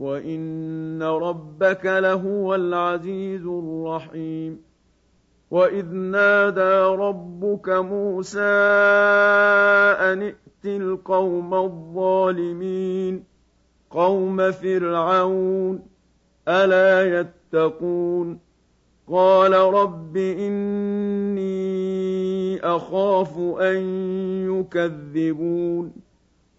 وان ربك لهو العزيز الرحيم واذ نادى ربك موسى ان ائت القوم الظالمين قوم فرعون الا يتقون قال رب اني اخاف ان يكذبون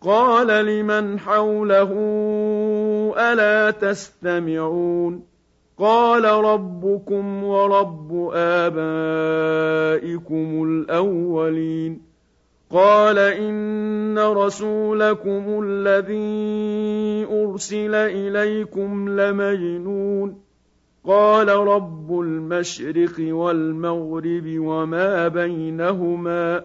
قال لمن حوله ألا تستمعون قال ربكم ورب آبائكم الأولين قال إن رسولكم الذي أرسل إليكم لمجنون قال رب المشرق والمغرب وما بينهما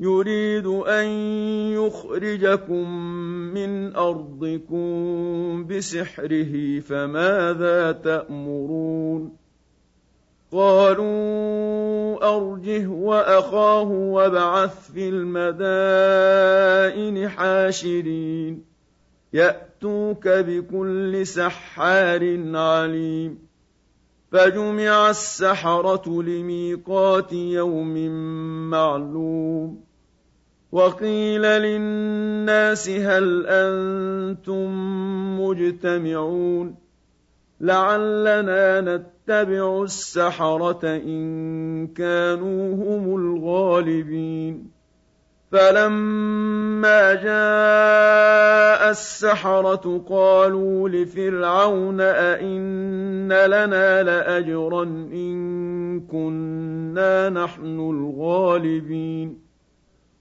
يريد أن يخرجكم من أرضكم بسحره فماذا تأمرون؟ قالوا أرجه وأخاه وابعث في المدائن حاشرين يأتوك بكل سحار عليم. فجمع السحرة لميقات يوم معلوم. وقيل للناس هل أنتم مجتمعون؟ لعلنا نتبع السحرة إن كانوا هم الغالبين. فلما جاء السحرة قالوا لفرعون أئن لنا لأجرا إن كنا نحن الغالبين.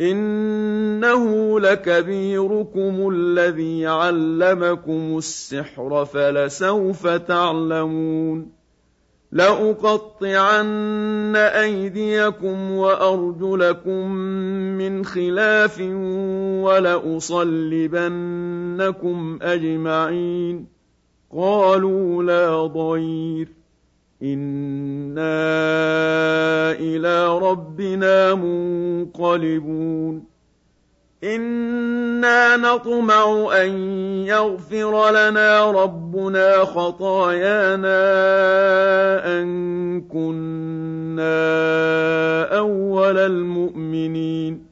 إنه لكبيركم الذي علمكم السحر فلسوف تعلمون لأقطعن أيديكم وأرجلكم من خلاف ولأصلبنكم أجمعين قالوا لا ضير إنا إلى ربنا منقلبون إنا نطمع أن يغفر لنا ربنا خطايانا أن كنا أول المؤمنين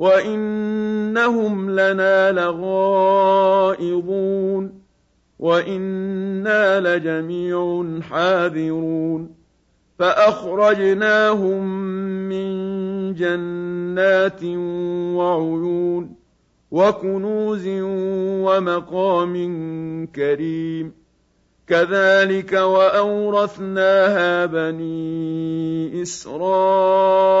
وإنهم لنا لغائظون وإنا لجميع حاذرون فأخرجناهم من جنات وعيون وكنوز ومقام كريم كذلك وأورثناها بني إسرائيل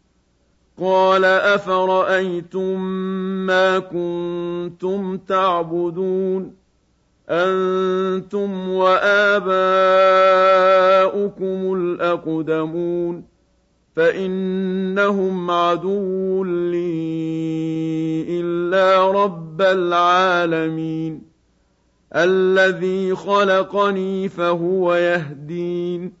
قال أفرأيتم ما كنتم تعبدون؟ أنتم وآباؤكم الأقدمون؟ فإنهم عدو لي إلا رب العالمين. الذي خلقني فهو يهدين.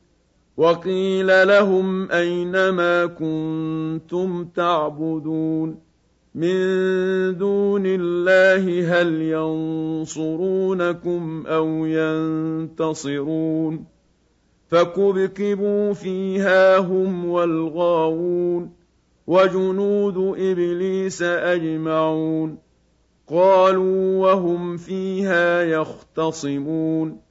وقيل لهم أين ما كنتم تعبدون من دون الله هل ينصرونكم أو ينتصرون فكبكبوا فيها هم والغاوون وجنود إبليس أجمعون قالوا وهم فيها يختصمون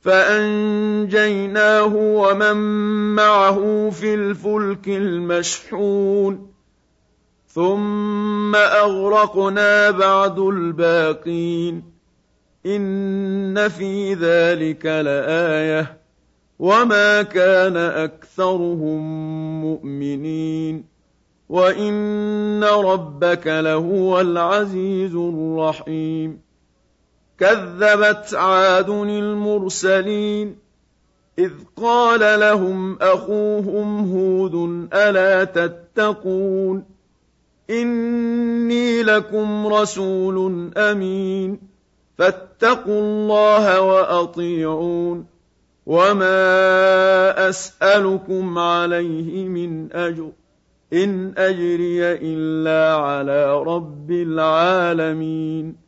فأنجيناه ومن معه في الفلك المشحون. ثم أغرقنا بعد الباقين. إن في ذلك لآية. وما كان أكثرهم مؤمنين. وإن ربك لهو العزيز الرحيم. كذبت عاد المرسلين إذ قال لهم أخوهم هود ألا تتقون إني لكم رسول أمين فاتقوا الله وأطيعون وما أسألكم عليه من أجر إن أجري إلا على رب العالمين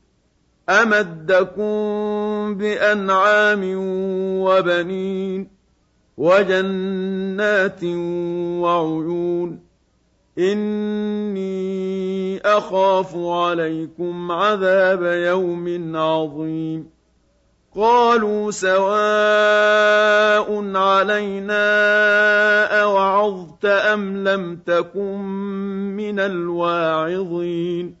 أمدكم بأنعام وبنين وجنات وعيون إني أخاف عليكم عذاب يوم عظيم قالوا سواء علينا أوعظت أم لم تكن من الواعظين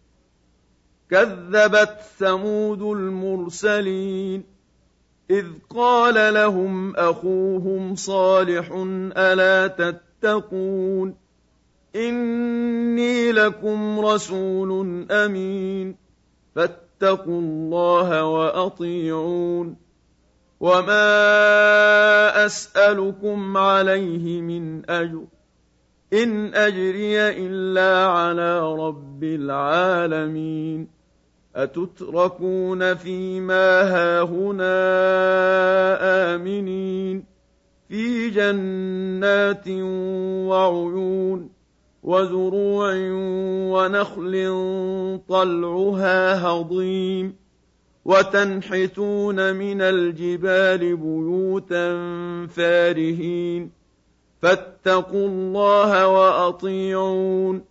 كذبت ثمود المرسلين إذ قال لهم أخوهم صالح ألا تتقون إني لكم رسول أمين فاتقوا الله وأطيعون وما أسألكم عليه من أجر إن أجري إلا على رب العالمين أتتركون فيما هاهنا آمنين في جنات وعيون وزروع ونخل طلعها هضيم وتنحتون من الجبال بيوتا فارهين فاتقوا الله وأطيعون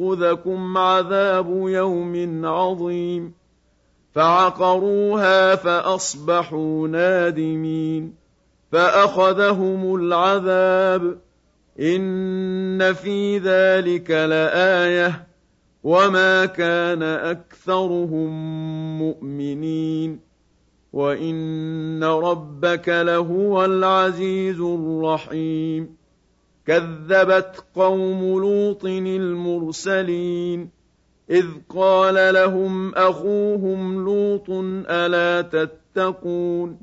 فيأخذكم عذاب يوم عظيم. فعقروها فأصبحوا نادمين. فأخذهم العذاب. إن في ذلك لآية. وما كان أكثرهم مؤمنين. وإن ربك لهو العزيز الرحيم. كذبت قوم لوط المرسلين إذ قال لهم أخوهم لوط ألا تتقون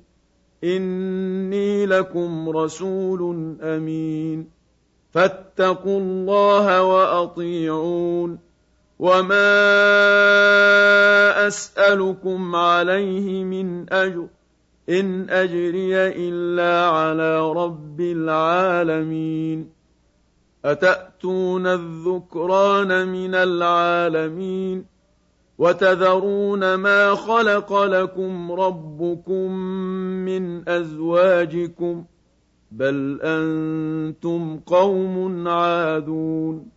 إني لكم رسول أمين فاتقوا الله وأطيعون وما أسألكم عليه من أجر إن أجري إلا على رب العالمين. أتأتون الذكران من العالمين؟ وتذرون ما خلق لكم ربكم من أزواجكم؟ بل أنتم قوم عادون.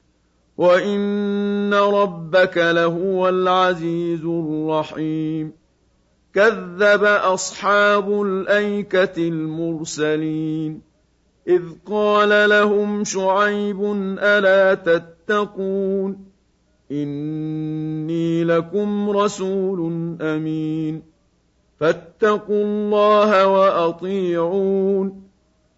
وان ربك لهو العزيز الرحيم كذب اصحاب الايكه المرسلين اذ قال لهم شعيب الا تتقون اني لكم رسول امين فاتقوا الله واطيعون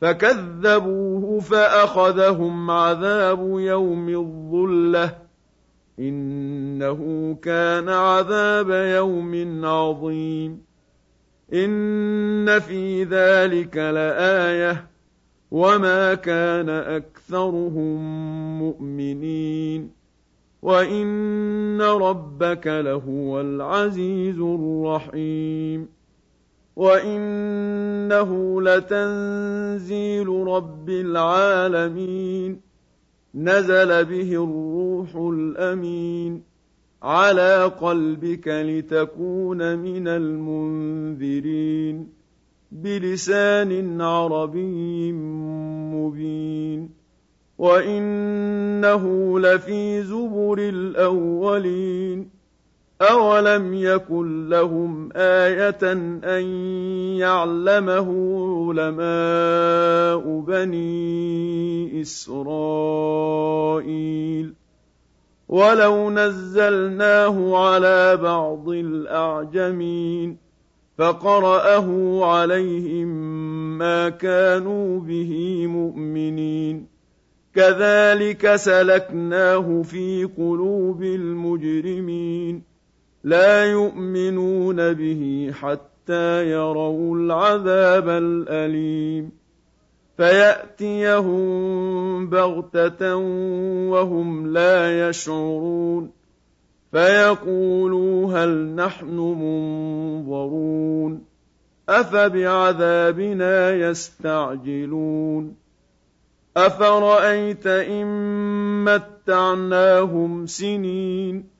فكذبوه فأخذهم عذاب يوم الظلة. إنه كان عذاب يوم عظيم. إن في ذلك لآية. وما كان أكثرهم مؤمنين. وإن ربك لهو العزيز الرحيم. وانه لتنزيل رب العالمين نزل به الروح الامين على قلبك لتكون من المنذرين بلسان عربي مبين وانه لفي زبر الاولين أولم يكن لهم آية أن يعلمه علماء بني إسرائيل ولو نزلناه على بعض الأعجمين فقرأه عليهم ما كانوا به مؤمنين كذلك سلكناه في قلوب المجرمين لا يؤمنون به حتى يروا العذاب الأليم. فيأتيهم بغتة وهم لا يشعرون. فيقولوا هل نحن منظرون؟ أفبعذابنا يستعجلون؟ أفرأيت إن متعناهم سنين؟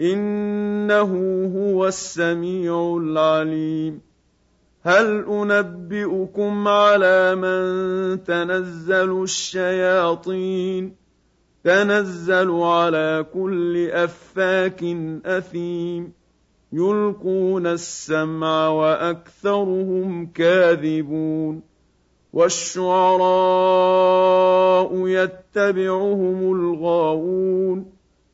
إنه هو السميع العليم. هل أنبئكم على من تنزل الشياطين؟ تنزل على كل أفاك أثيم. يلقون السمع وأكثرهم كاذبون. والشعراء يتبعهم الغاوون.